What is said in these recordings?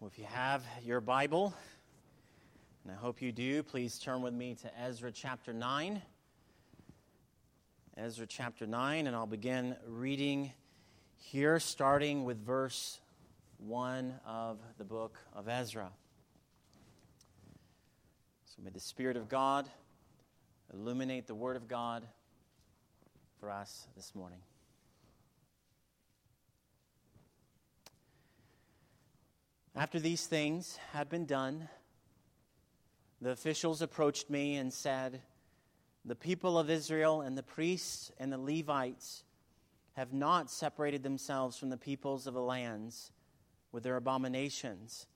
Well, if you have your Bible, and I hope you do, please turn with me to Ezra chapter 9. Ezra chapter 9, and I'll begin reading here, starting with verse 1 of the book of Ezra. So may the Spirit of God illuminate the Word of God for us this morning. After these things had been done, the officials approached me and said, The people of Israel and the priests and the Levites have not separated themselves from the peoples of the lands with their abominations,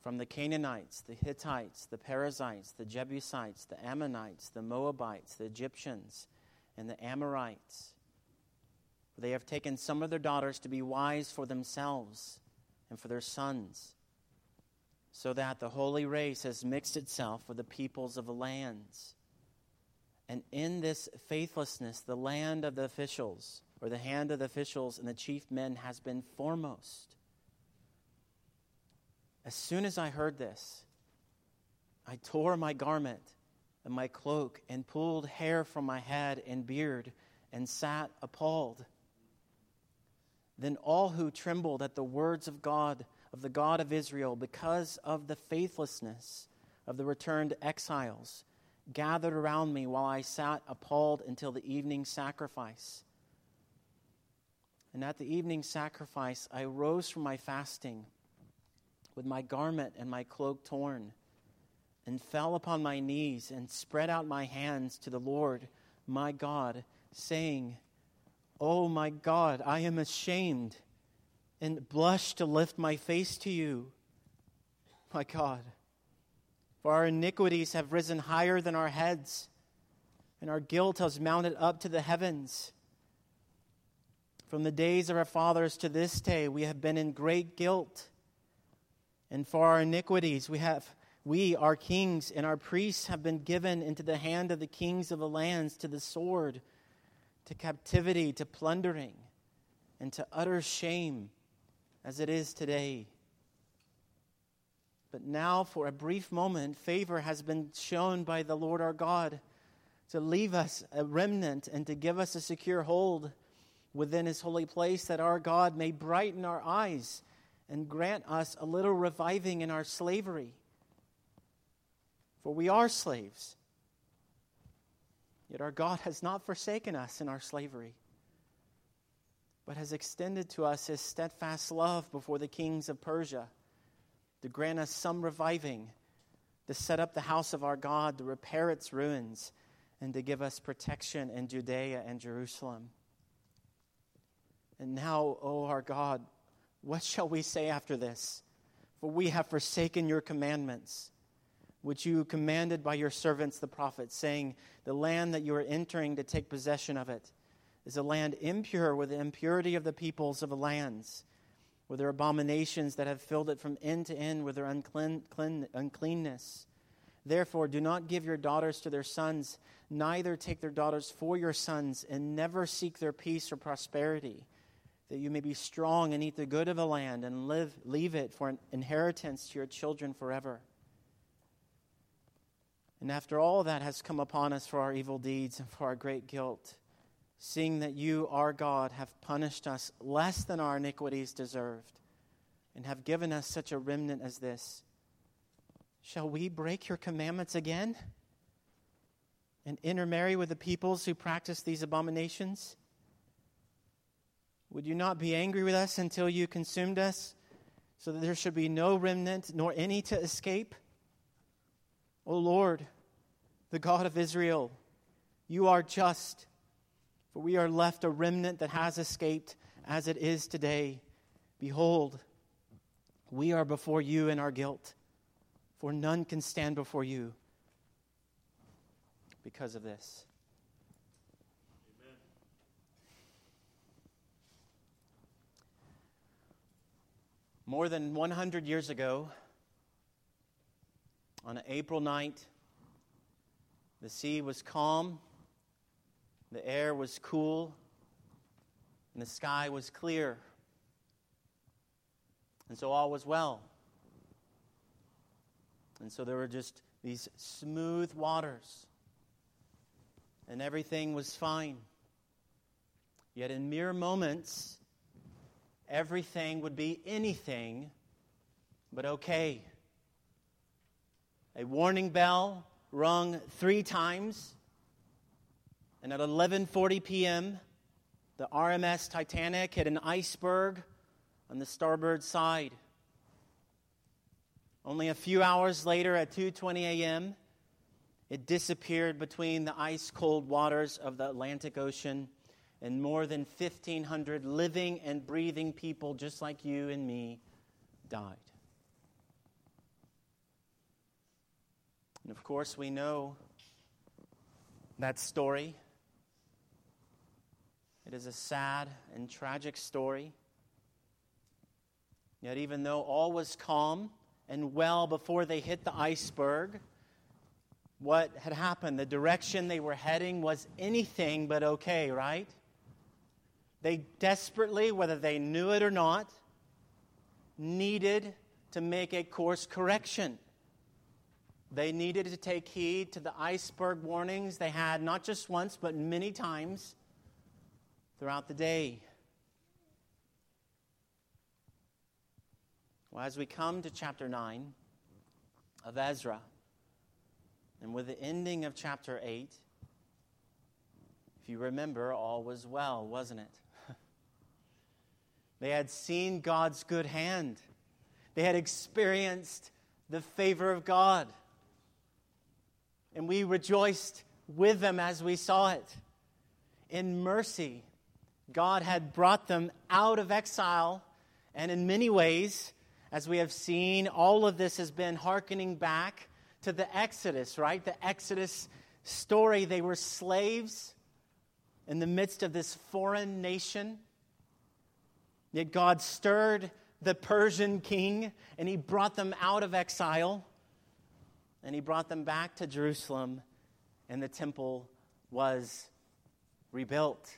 from the Canaanites, the Hittites, the Perizzites, the Jebusites, the Ammonites, the Moabites, the Egyptians, and the Amorites. For they have taken some of their daughters to be wives for themselves and for their sons so that the holy race has mixed itself with the peoples of the lands. And in this faithlessness, the land of the officials, or the hand of the officials and the chief men, has been foremost. As soon as I heard this, I tore my garment and my cloak and pulled hair from my head and beard and sat appalled. Then all who trembled at the words of God of the God of Israel because of the faithlessness of the returned exiles gathered around me while I sat appalled until the evening sacrifice. And at the evening sacrifice, I rose from my fasting with my garment and my cloak torn, and fell upon my knees and spread out my hands to the Lord my God, saying, Oh my God, I am ashamed and blush to lift my face to you, my God. For our iniquities have risen higher than our heads, and our guilt has mounted up to the heavens. From the days of our fathers to this day, we have been in great guilt. And for our iniquities, we have we, our kings and our priests, have been given into the hand of the kings of the lands to the sword, to captivity, to plundering, and to utter shame as it is today. But now, for a brief moment, favor has been shown by the Lord our God to leave us a remnant and to give us a secure hold within his holy place, that our God may brighten our eyes and grant us a little reviving in our slavery. For we are slaves. Yet our God has not forsaken us in our slavery but has extended to us his steadfast love before the kings of Persia, to grant us some reviving, to set up the house of our God, to repair its ruins, and to give us protection in Judea and Jerusalem. And now, O our God, what shall we say after this? For we have forsaken your commandments, which you commanded by your servants the prophets, saying, The land that you are entering to take possession of it is a land impure with the impurity of the peoples of the lands, with their abominations that have filled it from end to end with their unclean, clean, uncleanness. Therefore, do not give your daughters to their sons, neither take their daughters for your sons, and never seek their peace or prosperity, that you may be strong and eat the good of the land and live, leave it for an inheritance to your children forever. And after all that has come upon us for our evil deeds and for our great guilt, seeing that you, our God, have punished us less than our iniquities deserved, and have given us such a remnant as this, shall we break your commandments again and intermarry with the peoples who practice these abominations? Would you not be angry with us until you consumed us, so that there should be no remnant nor any to escape? O Lord, the God of Israel, you are just for we are left a remnant that has escaped as it is today. Behold, we are before you in our guilt, for none can stand before you because of this. Amen. More than 100 years ago, on an April night, the sea was calm the air was cool, and the sky was clear. And so all was well. And so there were just these smooth waters, and everything was fine. Yet in mere moments, everything would be anything but okay. A warning bell rung 3 times, and at 11:40 p.m., the RMS Titanic hit an iceberg on the starboard side. Only a few hours later at 2:20 a.m., it disappeared between the ice cold waters of the Atlantic Ocean and more than 1500 living and breathing people just like you and me died. And of course, we know that story. It is a sad and tragic story. Yet, even though all was calm and well before they hit the iceberg, what had happened, the direction they were heading was anything but okay, right? They desperately, whether they knew it or not, needed to make a course correction. They needed to take heed to the iceberg warnings they had not just once, but many times throughout the day. Well, as we come to chapter 9 of Ezra, and with the ending of chapter 8, if you remember, all was well, wasn't it? they had seen God's good hand, they had experienced the favor of God. And we rejoiced with them as we saw it. In mercy, God had brought them out of exile, and in many ways, as we have seen, all of this has been hearkening back to the Exodus, right? The Exodus story. They were slaves in the midst of this foreign nation. Yet God stirred the Persian king and he brought them out of exile and he brought them back to Jerusalem, and the temple was rebuilt.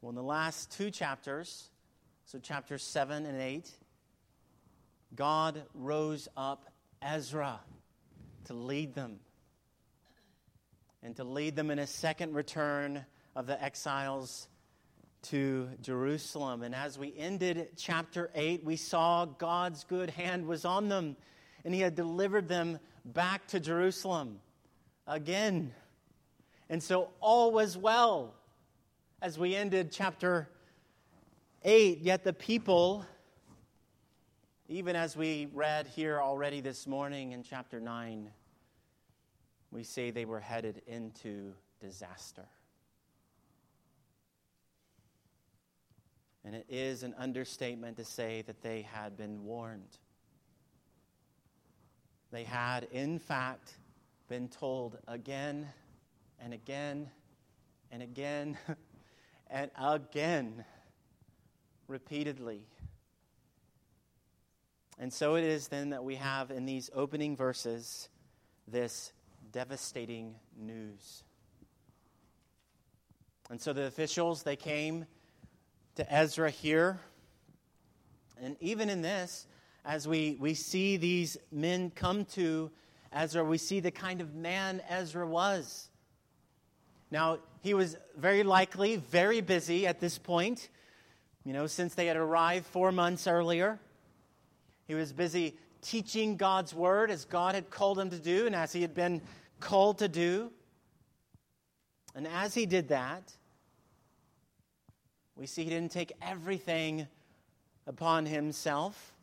Well, in the last two chapters, so chapters 7 and 8, God rose up Ezra to lead them and to lead them in a second return of the exiles to Jerusalem. And as we ended chapter 8, we saw God's good hand was on them and he had delivered them back to Jerusalem again. And so all was well as we ended chapter 8. Yet the people, even as we read here already this morning in chapter 9, we say they were headed into disaster. And it is an understatement to say that they had been warned. They had, in fact, been told again and again and again and again, repeatedly. And so it is then that we have in these opening verses this devastating news. And so the officials, they came to Ezra here. And even in this, as we, we see these men come to Ezra, we see the kind of man Ezra was. Now, he was very likely very busy at this point, you know, since they had arrived four months earlier. He was busy teaching God's word as God had called him to do and as he had been called to do. And as he did that, we see he didn't take everything upon himself.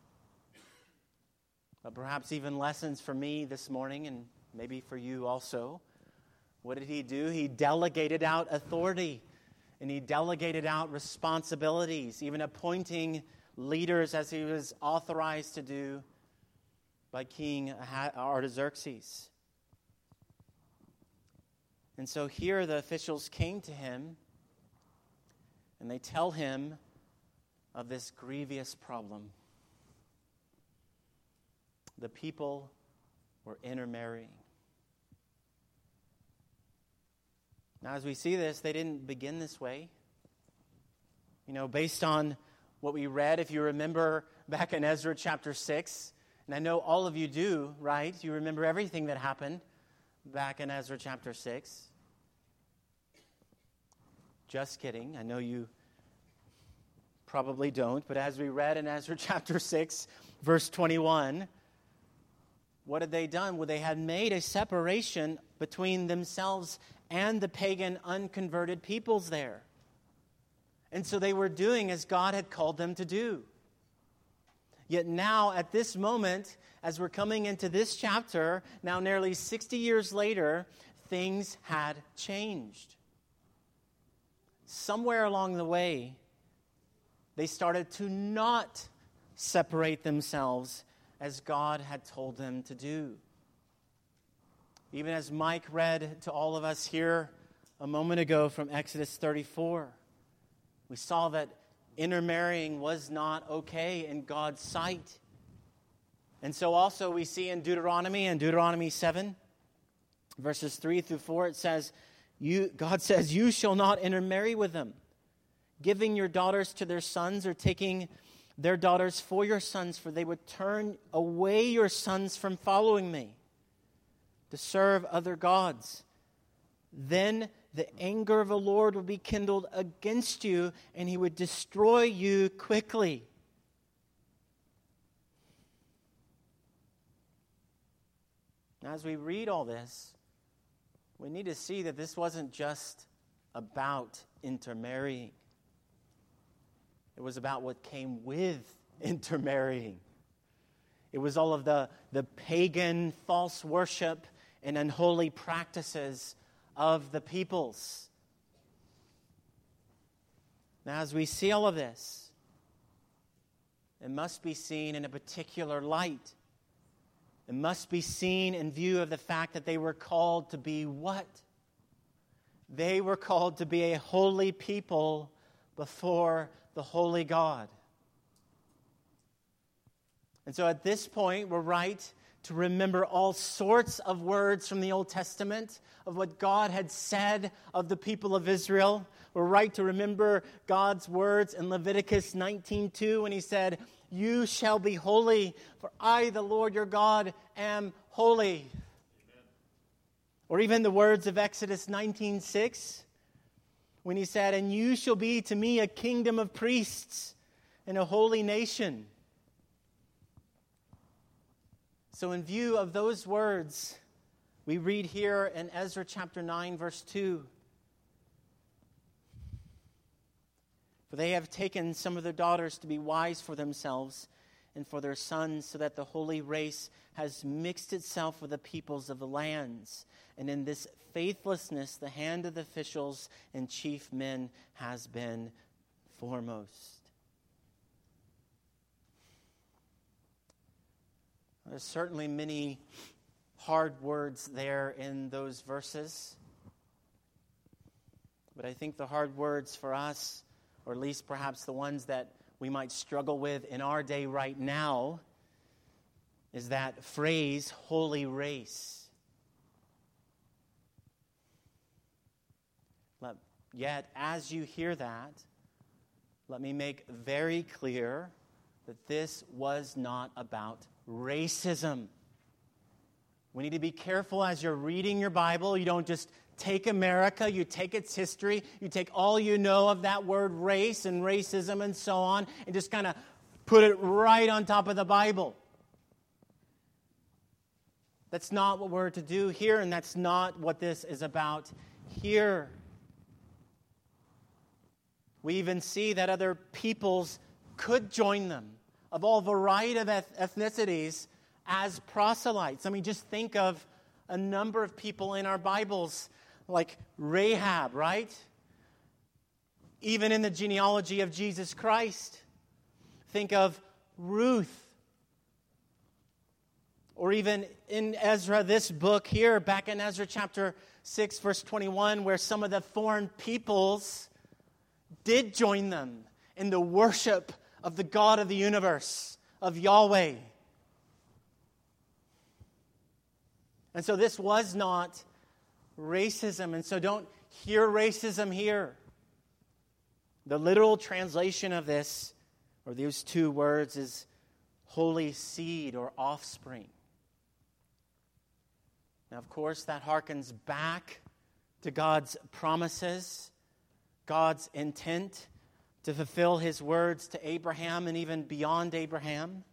But perhaps even lessons for me this morning and maybe for you also. What did he do? He delegated out authority and he delegated out responsibilities, even appointing leaders as he was authorized to do by King Artaxerxes. And so here the officials came to him and they tell him of this grievous problem the people were intermarrying. Now, as we see this, they didn't begin this way. You know, based on what we read, if you remember back in Ezra chapter 6, And I know all of you do, right? You remember everything that happened back in Ezra chapter 6. Just kidding. I know you probably don't, but as we read in Ezra chapter 6, verse 21, what had they done? Well, they had made a separation between themselves and the pagan, unconverted peoples there. And so they were doing as God had called them to do. Yet now, at this moment, as we're coming into this chapter, now nearly 60 years later, things had changed. Somewhere along the way, they started to not separate themselves as God had told them to do. Even as Mike read to all of us here a moment ago from Exodus 34, we saw that intermarrying was not okay in God's sight. And so also we see in Deuteronomy and Deuteronomy 7 verses 3 through 4 it says you God says you shall not intermarry with them giving your daughters to their sons or taking their daughters for your sons for they would turn away your sons from following me to serve other gods then the anger of the Lord would be kindled against you, and he would destroy you quickly. Now, as we read all this, we need to see that this wasn't just about intermarrying, it was about what came with intermarrying. It was all of the, the pagan false worship and unholy practices of the peoples. Now, as we see all of this, it must be seen in a particular light. It must be seen in view of the fact that they were called to be what? They were called to be a holy people before the holy God. And so at this point, we're right to remember all sorts of words from the Old Testament of what God had said of the people of Israel. We're right to remember God's words in Leviticus 19:2 when he said, "You shall be holy, for I, the Lord your God, am holy." Amen. Or even the words of Exodus 19:6 when he said, "And you shall be to me a kingdom of priests and a holy nation." So, in view of those words, we read here in Ezra chapter 9, verse 2 For they have taken some of their daughters to be wives for themselves and for their sons, so that the holy race has mixed itself with the peoples of the lands. And in this faithlessness, the hand of the officials and chief men has been foremost. There's certainly many hard words there in those verses. But I think the hard words for us, or at least perhaps the ones that we might struggle with in our day right now, is that phrase, holy race. Yet, as you hear that, let me make very clear that this was not about racism. We need to be careful as you're reading your Bible. You don't just take America, you take its history, you take all you know of that word race and racism and so on, and just kind of put it right on top of the Bible. That's not what we're to do here, and that's not what this is about here. We even see that other peoples could join them of all variety of ethnicities as proselytes. I mean, just think of a number of people in our Bibles, like Rahab, right? Even in the genealogy of Jesus Christ. Think of Ruth. Or even in Ezra, this book here, back in Ezra chapter 6, verse 21, where some of the foreign peoples did join them in the worship of the God of the universe, of Yahweh. And so this was not racism. And so don't hear racism here. The literal translation of this, or these two words, is holy seed or offspring. Now, of course, that harkens back to God's promises, God's intent to fulfill his words to Abraham and even beyond Abraham.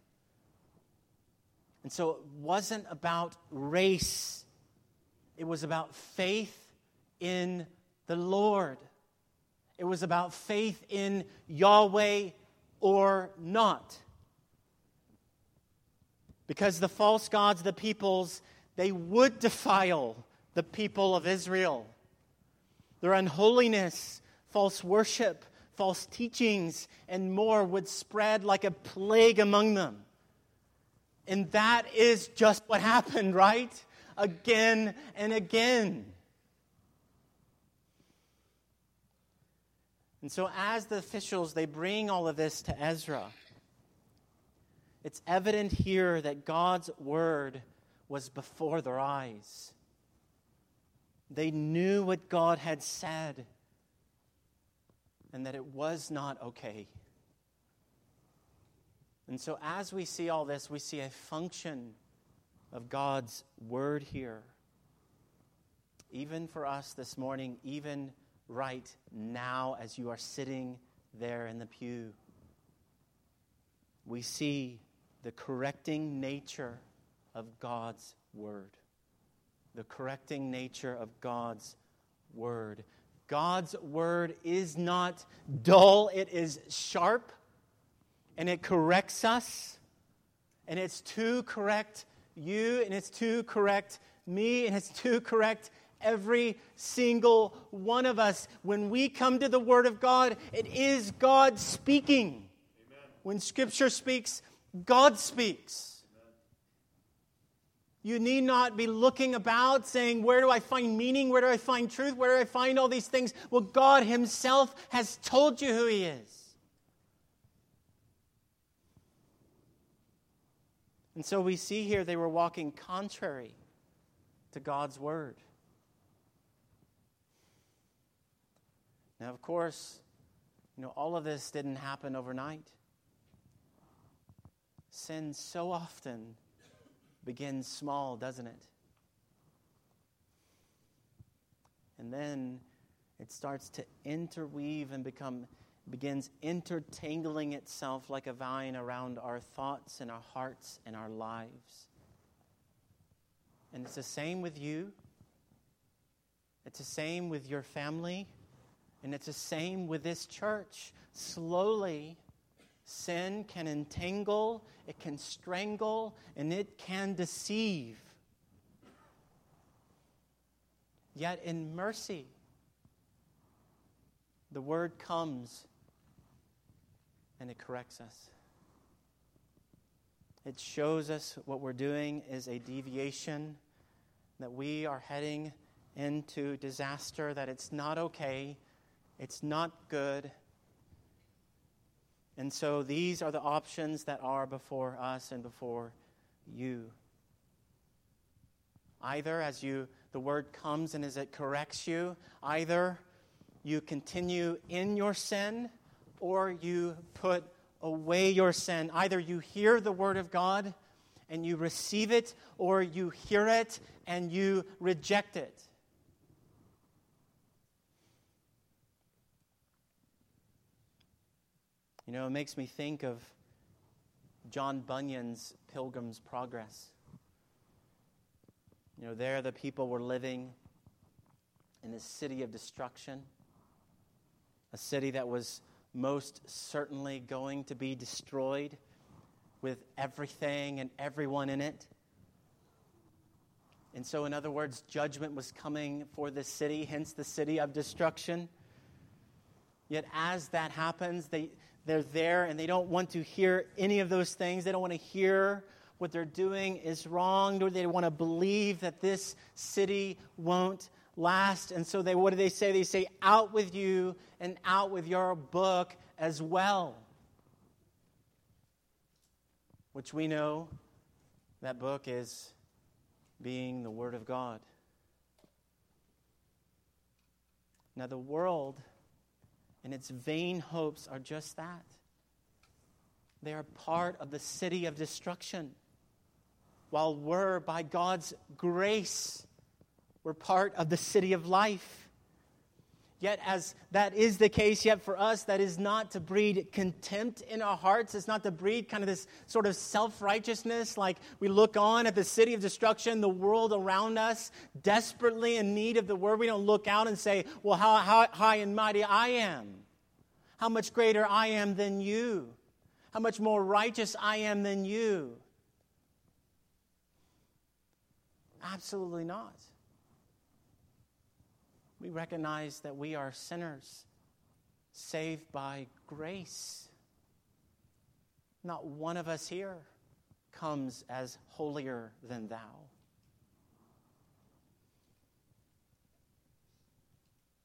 And so it wasn't about race, it was about faith in the Lord. It was about faith in Yahweh or not. Because the false gods, the peoples, they would defile the people of Israel. Their unholiness, false worship, false teachings, and more would spread like a plague among them. And that is just what happened, right? Again and again. And so, as the officials, they bring all of this to Ezra. It's evident here that God's word was before their eyes. They knew what God had said and that it was not okay. And so, as we see all this, we see a function of God's word here. Even for us this morning, even right now as you are sitting there in the pew, we see the correcting nature of God's word. The correcting nature of God's word. God's word is not dull, it is sharp, and it corrects us, and it's to correct you, and it's to correct me, and it's to correct every single one of us. When we come to the Word of God, it is God speaking. Amen. When Scripture speaks, God speaks. You need not be looking about saying, Where do I find meaning? Where do I find truth? Where do I find all these things? Well, God Himself has told you who He is. And so we see here they were walking contrary to God's word. Now, of course, you know, all of this didn't happen overnight. Sin so often begins small, doesn't it? And then it starts to interweave and become begins intertangling itself like a vine around our thoughts and our hearts and our lives. And it's the same with you. It's the same with your family. And it's the same with this church. Slowly, sin can entangle, it can strangle, and it can deceive. Yet in mercy, the word comes and it corrects us. It shows us what we're doing is a deviation, that we are heading into disaster, that it's not okay, it's not good, and so these are the options that are before us and before you. Either as you the word comes and as it corrects you, either you continue in your sin or you put away your sin. Either you hear the word of God and you receive it, or you hear it and you reject it. You know, it makes me think of John Bunyan's Pilgrim's Progress. You know, there the people were living in a city of destruction, a city that was most certainly going to be destroyed with everything and everyone in it. And so, in other words, judgment was coming for the city, hence the city of destruction. Yet, as that happens, they, they're there and they don't want to hear any of those things. They don't want to hear what they're doing is wrong, nor they want to believe that this city won't last. And so they what do they say? They say, out with you and out with your book as well. Which we know that book is being the Word of God. Now, the world and its vain hopes are just that they are part of the city of destruction. While we're, by God's grace, we're part of the city of life. Yet, as that is the case, yet for us, that is not to breed contempt in our hearts. It's not to breed kind of this sort of self righteousness, like we look on at the city of destruction, the world around us, desperately in need of the word. We don't look out and say, Well, how, how high and mighty I am, how much greater I am than you, how much more righteous I am than you. Absolutely not. We recognize that we are sinners, saved by grace. Not one of us here comes as holier than thou.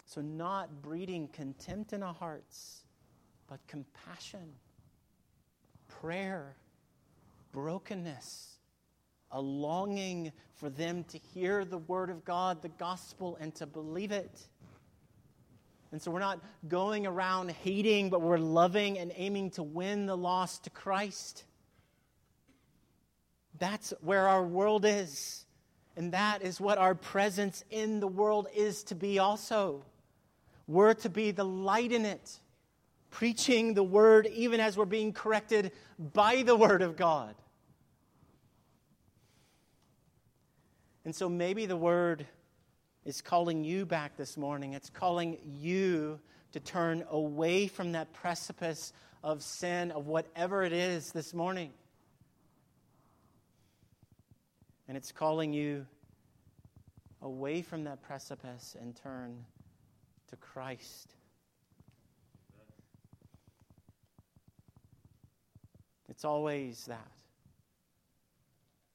So, not breeding contempt in our hearts, but compassion, prayer, brokenness a longing for them to hear the word of God, the gospel, and to believe it. And so we're not going around hating, but we're loving and aiming to win the lost to Christ. That's where our world is. And that is what our presence in the world is to be also. We're to be the light in it, preaching the word even as we're being corrected by the word of God. And so maybe the word is calling you back this morning. It's calling you to turn away from that precipice of sin, of whatever it is this morning. And it's calling you away from that precipice and turn to Christ. It's always that.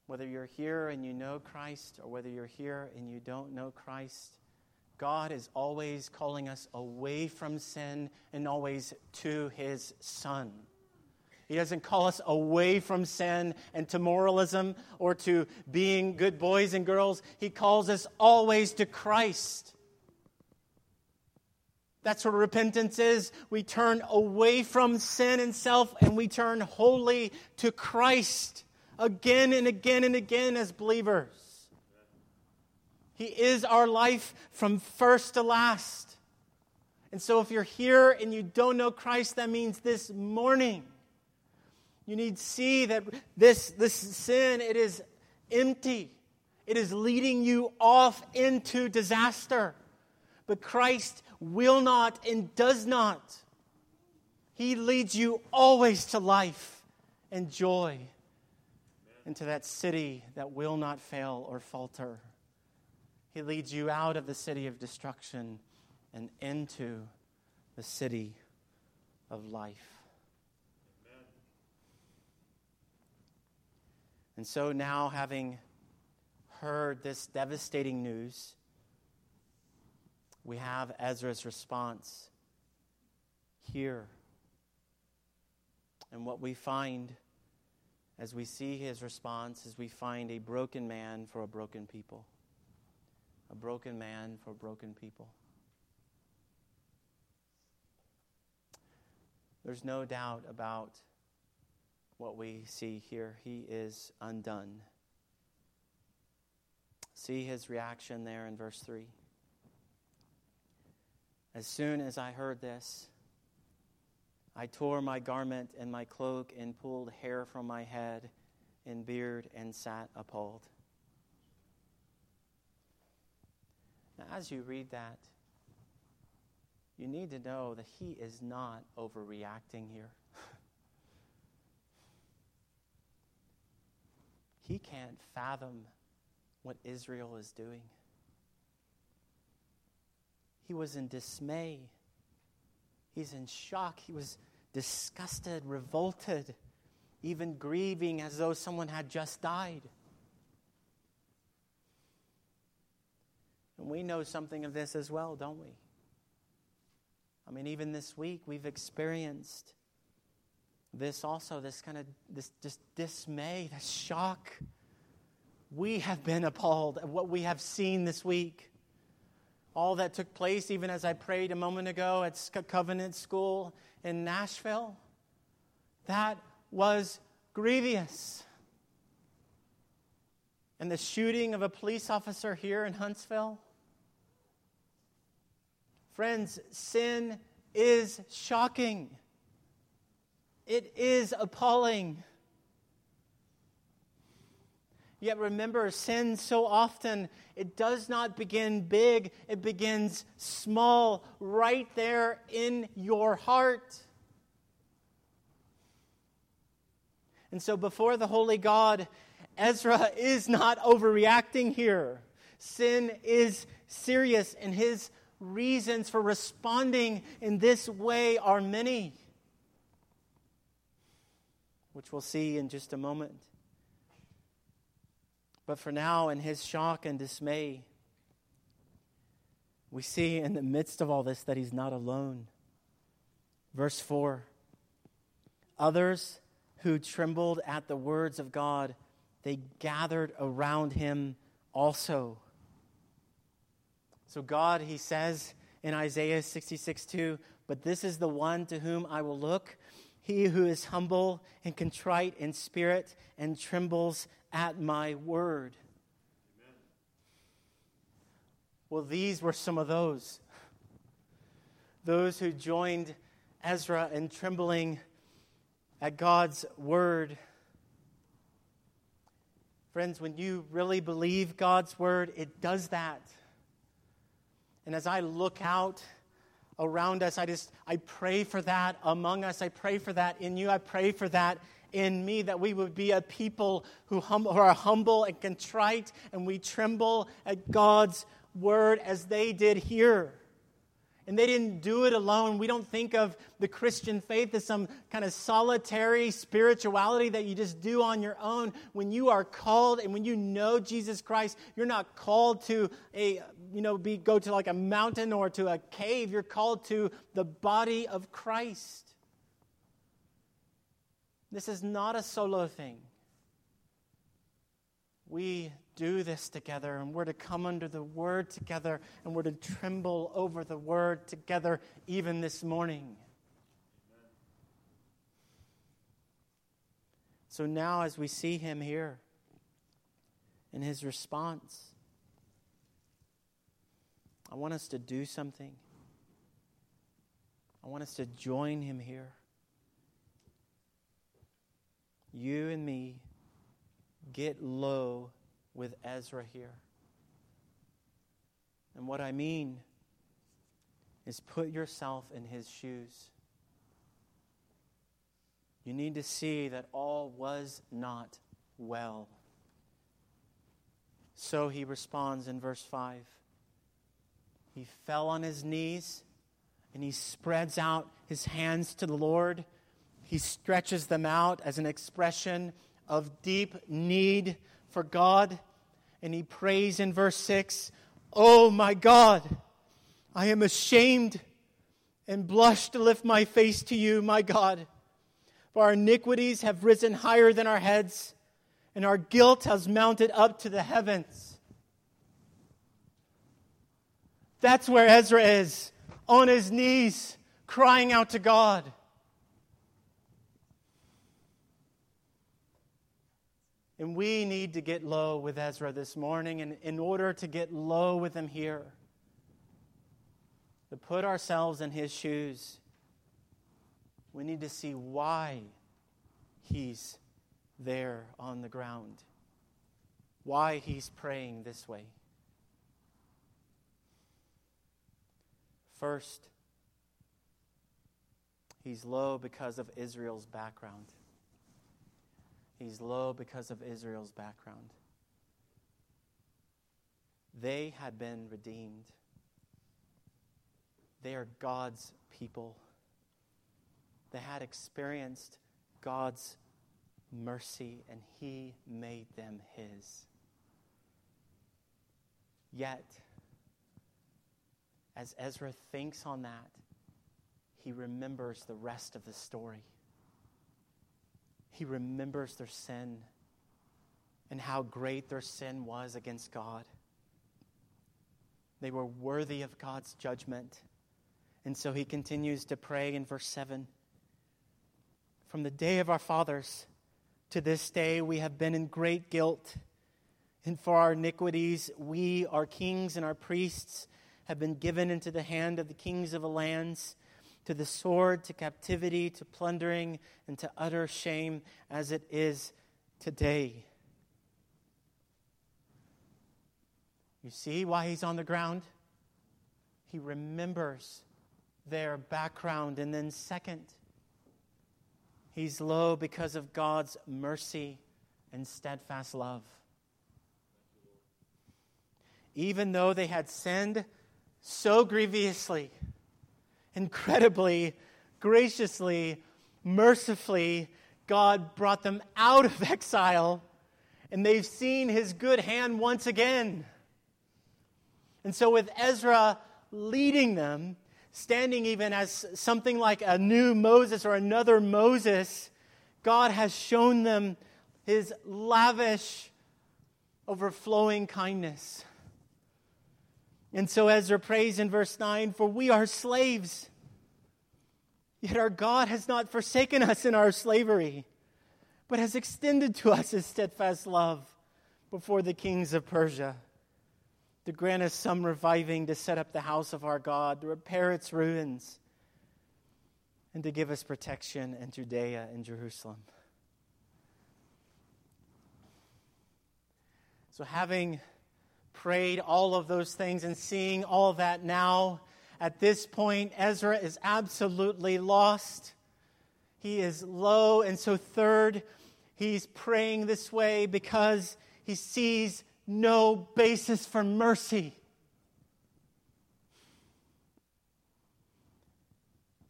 Whether you're here and you know Christ or whether you're here and you don't know Christ, God is always calling us away from sin and always to his Son. He doesn't call us away from sin and to moralism or to being good boys and girls. He calls us always to Christ. That's what repentance is. We turn away from sin and self and we turn wholly to Christ again and again and again as believers. He is our life from first to last. And so, if you're here and you don't know Christ, that means this morning you need to see that this, this sin it is empty. It is leading you off into disaster. But Christ will not and does not. He leads you always to life and joy into that city that will not fail or falter. He leads you out of the city of destruction and into the city of life. Amen. And so now, having heard this devastating news, we have Ezra's response here. And what we find as we see his response, as we find a broken man for a broken people. A broken man for broken people. There's no doubt about what we see here. He is undone. See his reaction there in verse 3. As soon as I heard this, I tore my garment and my cloak and pulled hair from my head and beard and sat appalled. Now, as you read that, you need to know that he is not overreacting here. he can't fathom what Israel is doing. He was in dismay. He's in shock. He was disgusted, revolted, even grieving as though someone had just died. And we know something of this as well, don't we? I mean, even this week we've experienced this also, this kind of this, this dismay, this shock. We have been appalled at what we have seen this week all that took place, even as I prayed a moment ago at Covenant School in Nashville, that was grievous. And the shooting of a police officer here in Huntsville. Friends, sin is shocking. It is appalling. Yet remember, sin so often, it does not begin big, it begins small, right there in your heart. And so, before the Holy God, Ezra is not overreacting here. Sin is serious, and his reasons for responding in this way are many, which we'll see in just a moment. But for now, in his shock and dismay, we see in the midst of all this that he's not alone. Verse 4 Others who trembled at the words of God, they gathered around him also. So, God, he says in Isaiah 66 2, but this is the one to whom I will look, he who is humble and contrite in spirit and trembles at my word. Amen. Well, these were some of those. Those who joined Ezra in trembling at God's word. Friends, when you really believe God's word, it does that. And as I look out around us, I just I pray for that among us. I pray for that in you. I pray for that in me that we would be a people who, hum, who are humble and contrite and we tremble at God's word as they did here. And they didn't do it alone. We don't think of the Christian faith as some kind of solitary spirituality that you just do on your own. When you are called and when you know Jesus Christ, you're not called to a, you know, be, go to like a mountain or to a cave. You're called to the body of Christ. This is not a solo thing. We do this together, and we're to come under the word together, and we're to tremble over the word together even this morning. So now, as we see him here in his response, I want us to do something. I want us to join him here. You and me get low with Ezra here. And what I mean is put yourself in his shoes. You need to see that all was not well. So he responds in verse 5. He fell on his knees and he spreads out his hands to the Lord. He stretches them out as an expression of deep need for God. And he prays in verse 6 Oh my God, I am ashamed and blush to lift my face to you, my God. For our iniquities have risen higher than our heads, and our guilt has mounted up to the heavens. That's where Ezra is, on his knees, crying out to God. And we need to get low with Ezra this morning. And in order to get low with him here, to put ourselves in his shoes, we need to see why he's there on the ground, why he's praying this way. First, he's low because of Israel's background. He's low because of Israel's background. They had been redeemed. They are God's people. They had experienced God's mercy, and He made them His. Yet, as Ezra thinks on that, he remembers the rest of the story he remembers their sin and how great their sin was against God. They were worthy of God's judgment. And so he continues to pray in verse 7 from the day of our fathers to this day, we have been in great guilt. And for our iniquities, we, our kings and our priests, have been given into the hand of the kings of the lands, to the sword, to captivity, to plundering, and to utter shame, as it is today. You see why he's on the ground? He remembers their background. And then, second, he's low because of God's mercy and steadfast love. Even though they had sinned so grievously, incredibly, graciously, mercifully, God brought them out of exile, and they've seen his good hand once again. And so, with Ezra leading them, standing even as something like a new Moses or another Moses, God has shown them his lavish, overflowing kindness. And so Ezra prays in verse 9 For we are slaves, yet our God has not forsaken us in our slavery, but has extended to us his steadfast love before the kings of Persia to grant us some reviving to set up the house of our God, to repair its ruins, and to give us protection in Judea and Jerusalem. So, having prayed all of those things and seeing all that now, at this point, Ezra is absolutely lost. He is low. And so, third, he's praying this way because he sees no basis for mercy.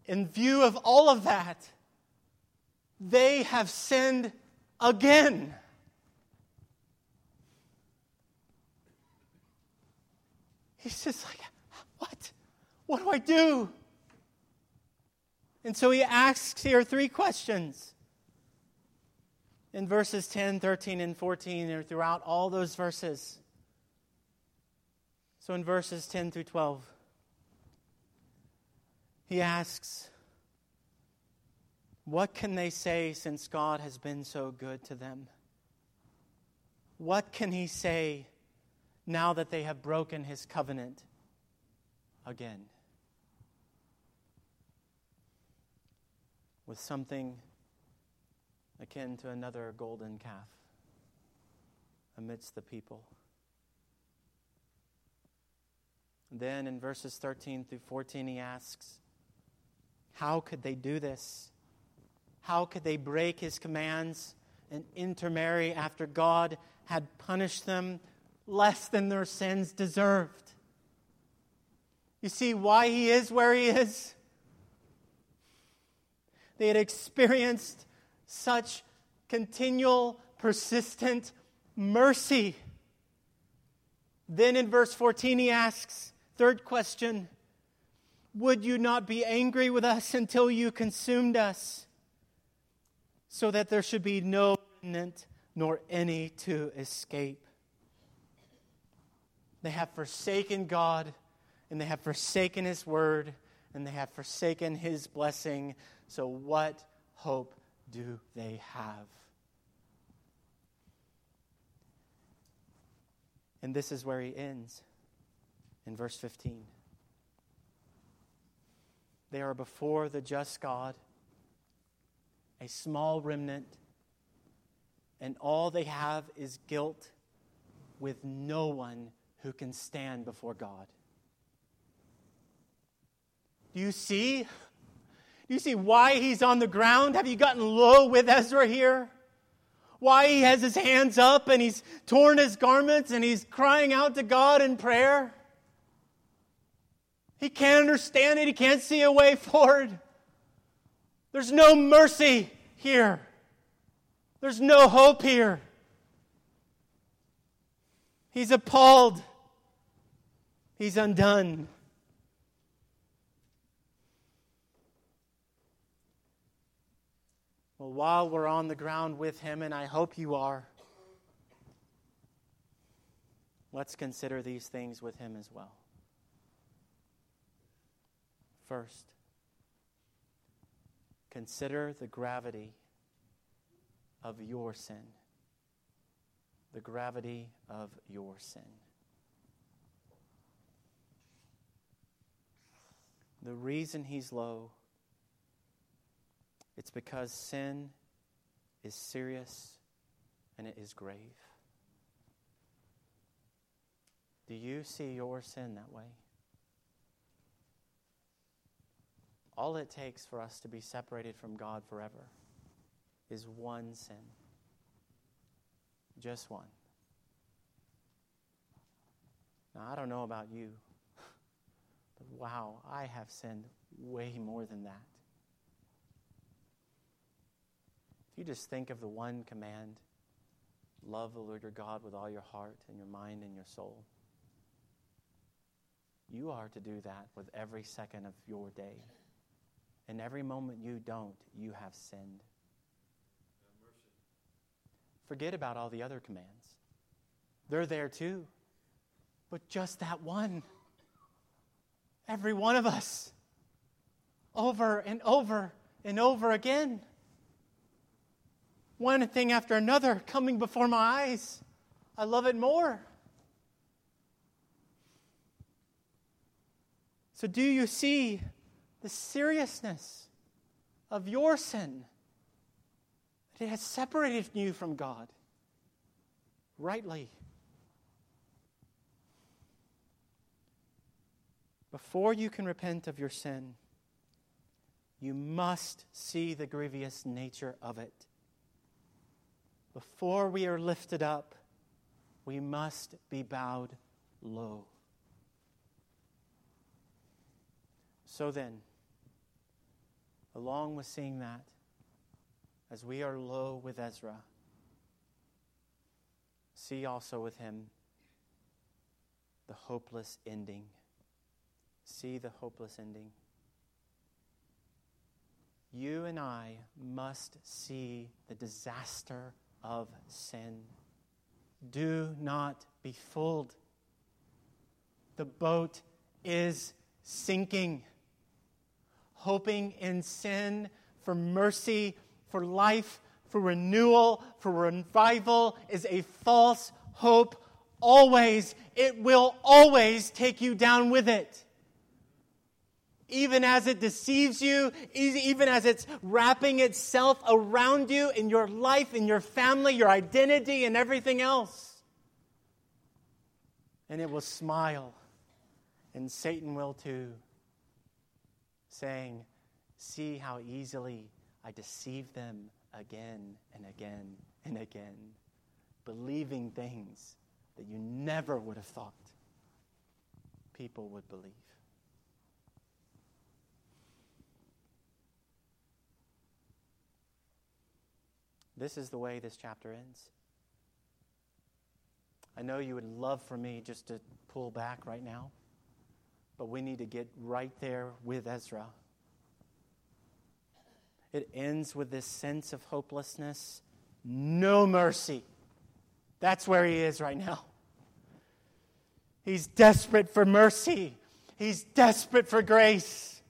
In view of all of that, they have sinned again. He's just like, what? What do I do? And so he asks here three questions in verses 10, 13, and 14, or throughout all those verses. So in verses 10 through 12, he asks, What can they say since God has been so good to them? What can he say now that they have broken his covenant again? With something akin to another golden calf amidst the people. Then in verses 13 through 14, he asks, How could they do this? How could they break his commands and intermarry after God had punished them less than their sins deserved? You see why he is where he is? They had experienced such continual, persistent mercy. Then in verse 14, he asks, third question, Would you not be angry with us until you consumed us, so that there should be no remnant nor any to escape? They have forsaken God, and they have forsaken His word, and they have forsaken His blessing. So, what hope do they have? And this is where he ends in verse 15. They are before the just God, a small remnant, and all they have is guilt with no one who can stand before God. Do you see Do you see why he's on the ground? Have you gotten low with Ezra here? Why he has his hands up and he's torn his garments and he's crying out to God in prayer? He can't understand it. He can't see a way forward. There's no mercy here. There's no hope here. He's appalled. He's undone. Well, while we're on the ground with him, and I hope you are, let's consider these things with him as well. First, Consider the gravity of your sin. The gravity of your sin. The reason he's low, it's because sin is serious and it is grave. Do you see your sin that way? All it takes for us to be separated from God forever is one sin. Just one. Now, I don't know about you, but wow, I have sinned way more than that. If you just think of the one command love the Lord your God with all your heart and your mind and your soul. You are to do that with every second of your day. And every moment you don't, you have sinned. Forget about all the other commands. They're there too. But just that one. Every one of us. Over and over and over again. One thing after another coming before my eyes. I love it more. So, do you see the seriousness of your sin? That it has separated you from God rightly. Before you can repent of your sin, you must see the grievous nature of it. Before we are lifted up, we must be bowed low. So then, along with seeing that, as we are low with Ezra, see also with him the hopeless ending. See the hopeless ending. You and I must see the disaster of sin. Do not be fooled. The boat is sinking hoping in sin for mercy, for life, for renewal, for revival is a false hope. Always, it will always take you down with it. Even as it deceives you, even as it's wrapping itself around you in your life, in your family, your identity, and everything else. And it will smile, and Satan will too saying, See how easily I deceive them again and again and again, believing things that you never would have thought people would believe. This is the way this chapter ends. I know you would love for me just to pull back right now. But we need to get right there with Ezra. It ends with this sense of hopelessness, no mercy. That's where he is right now. He's desperate for mercy, he's desperate for grace.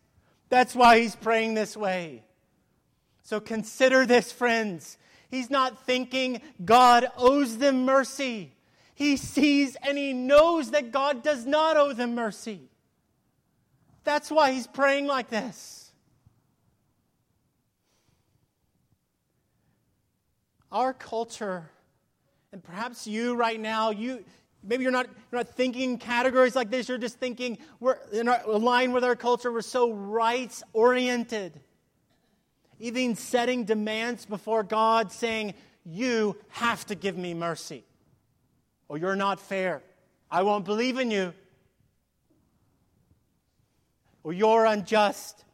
That's why he's praying this way. So consider this, friends. He's not thinking God owes them mercy. He sees and he knows that God does not owe them mercy. That's why he's praying like this. Our culture, and perhaps you right now, you maybe you're not, you're not thinking categories like this. You're just thinking we're in our, line with our culture. We're so rights oriented. Even setting demands before God, saying, You have to give me mercy, or you're not fair. I won't believe in you or you're unjust.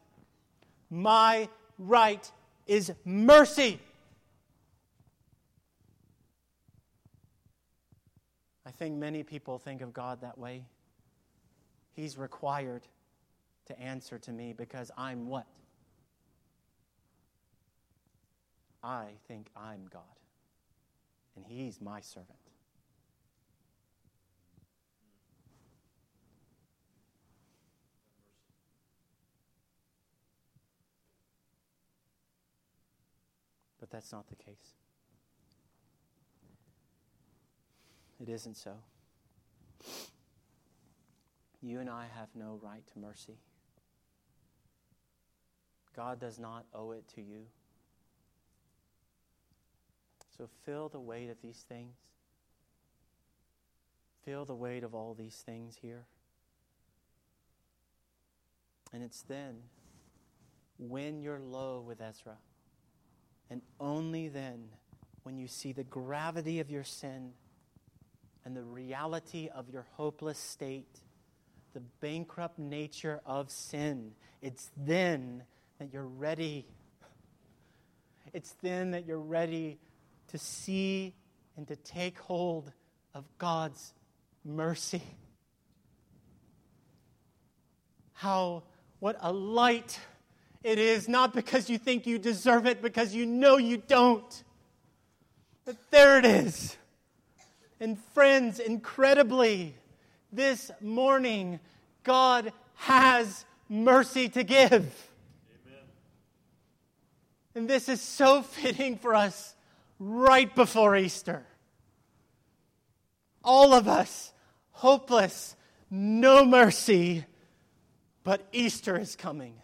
My right is mercy. I think many people think of God that way. He's required to answer to me because I'm what? I think I'm God, and He's my servant. But that's not the case. It isn't so. You and I have no right to mercy. God does not owe it to you. So feel the weight of these things. Feel the weight of all these things here. And it's then, when you're low with Ezra, and only then, when you see the gravity of your sin and the reality of your hopeless state, the bankrupt nature of sin, it's then that you're ready. It's then that you're ready to see and to take hold of God's mercy. How, what a light it is, not because you think you deserve it, because you know you don't. But there it is. And friends, incredibly, this morning, God has mercy to give. Amen. And this is so fitting for us right before Easter. All of us, hopeless, no mercy, but Easter is coming.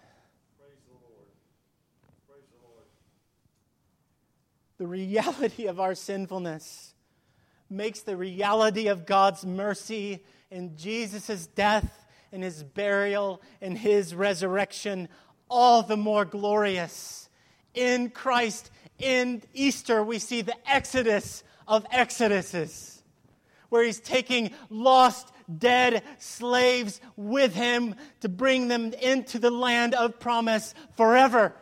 Praise the Lord. Praise the Lord. The reality of our sinfulness makes the reality of God's mercy in Jesus' death and his burial and his resurrection all the more glorious. In Christ, in Easter, we see the exodus of exoduses, where he's taking lost, dead slaves with him to bring them into the land of promise forever.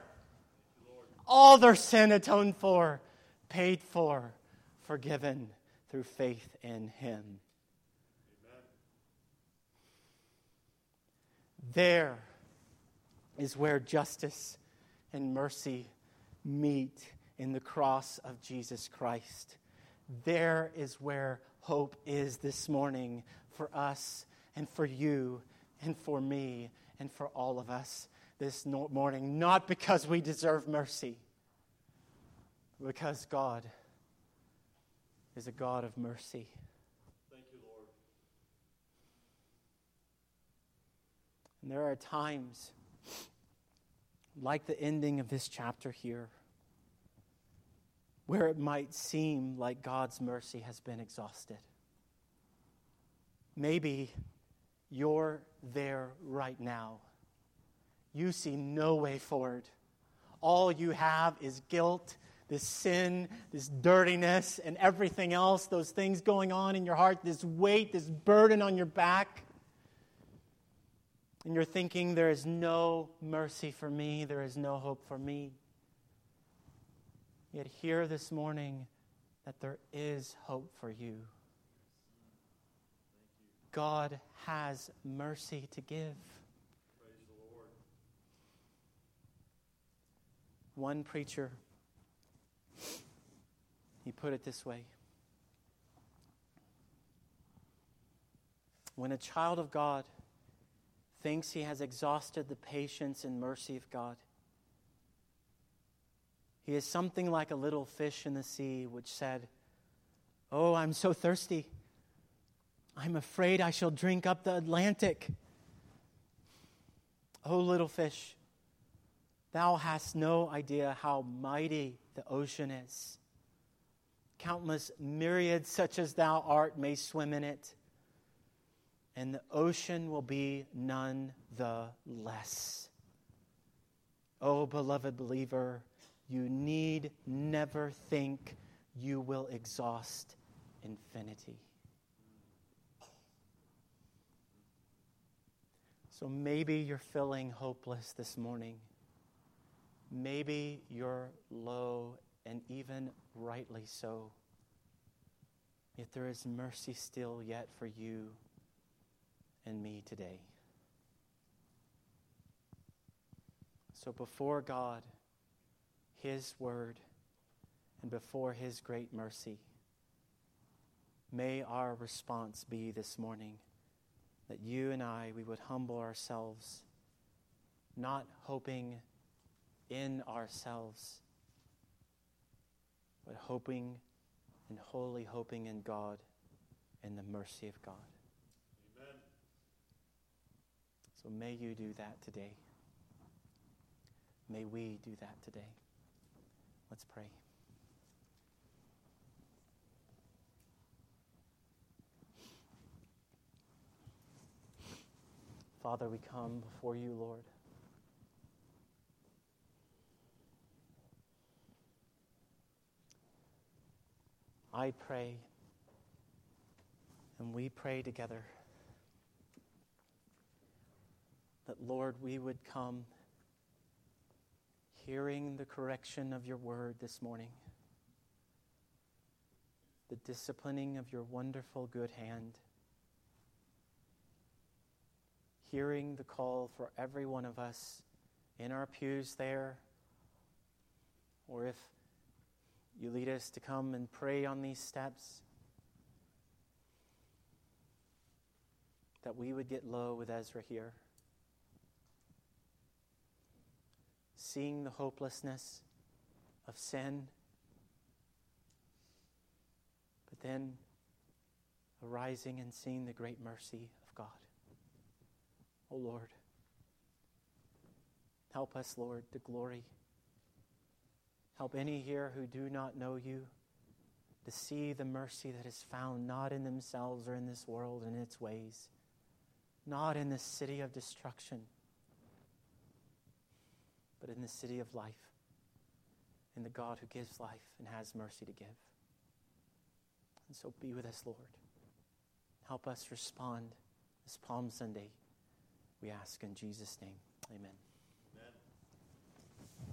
All their sin atoned for, paid for, forgiven through faith in him. There is where justice and mercy meet in the cross of Jesus Christ. There is where hope is this morning for us and for you and for me and for all of us this morning, not because we deserve mercy, because God is a God of mercy. Thank you, Lord. And there are times, like the ending of this chapter here, where it might seem like God's mercy has been exhausted. Maybe you're there right now. You see no way forward. All you have is guilt this sin, this dirtiness, and everything else, those things going on in your heart, this weight, this burden on your back. And you're thinking, there is no mercy for me, there is no hope for me. Yet, hear this morning that there is hope for you. God has mercy to give. One preacher he put it this way When a child of God thinks he has exhausted the patience and mercy of God, he is something like a little fish in the sea which said, Oh, I'm so thirsty. I'm afraid I shall drink up the Atlantic. Oh, little fish, thou hast no idea how mighty the ocean is. Countless myriads, such as thou art, may swim in it, and the ocean will be none the less. Oh, beloved believer, you need never think you will exhaust infinity. So maybe you're feeling hopeless this morning. Maybe you're low and even rightly so. Yet there is mercy still yet for you and me today. So before God, His Word, and before His great mercy, may our response be this morning that you and I, we would humble ourselves, not hoping in ourselves, but hoping and wholly hoping in God and the mercy of God. Amen. So may you do that today. May we do that today. Let's pray. Father, we come before you, Lord. I pray, and we pray together, that, Lord, we would come hearing the correction of your word this morning, the disciplining of your wonderful good hand, hearing the call for every one of us in our pews there, or if you lead us to come and pray on these steps, that we would get low with Ezra here. Seeing the hopelessness of sin, but then arising and seeing the great mercy of God. Oh Lord, help us, Lord, to glory. Help any here who do not know you to see the mercy that is found not in themselves or in this world and its ways, not in this city of destruction but in the city of life, in the God who gives life and has mercy to give. And so be with us, Lord. Help us respond this Palm Sunday, we ask in Jesus' name. Amen.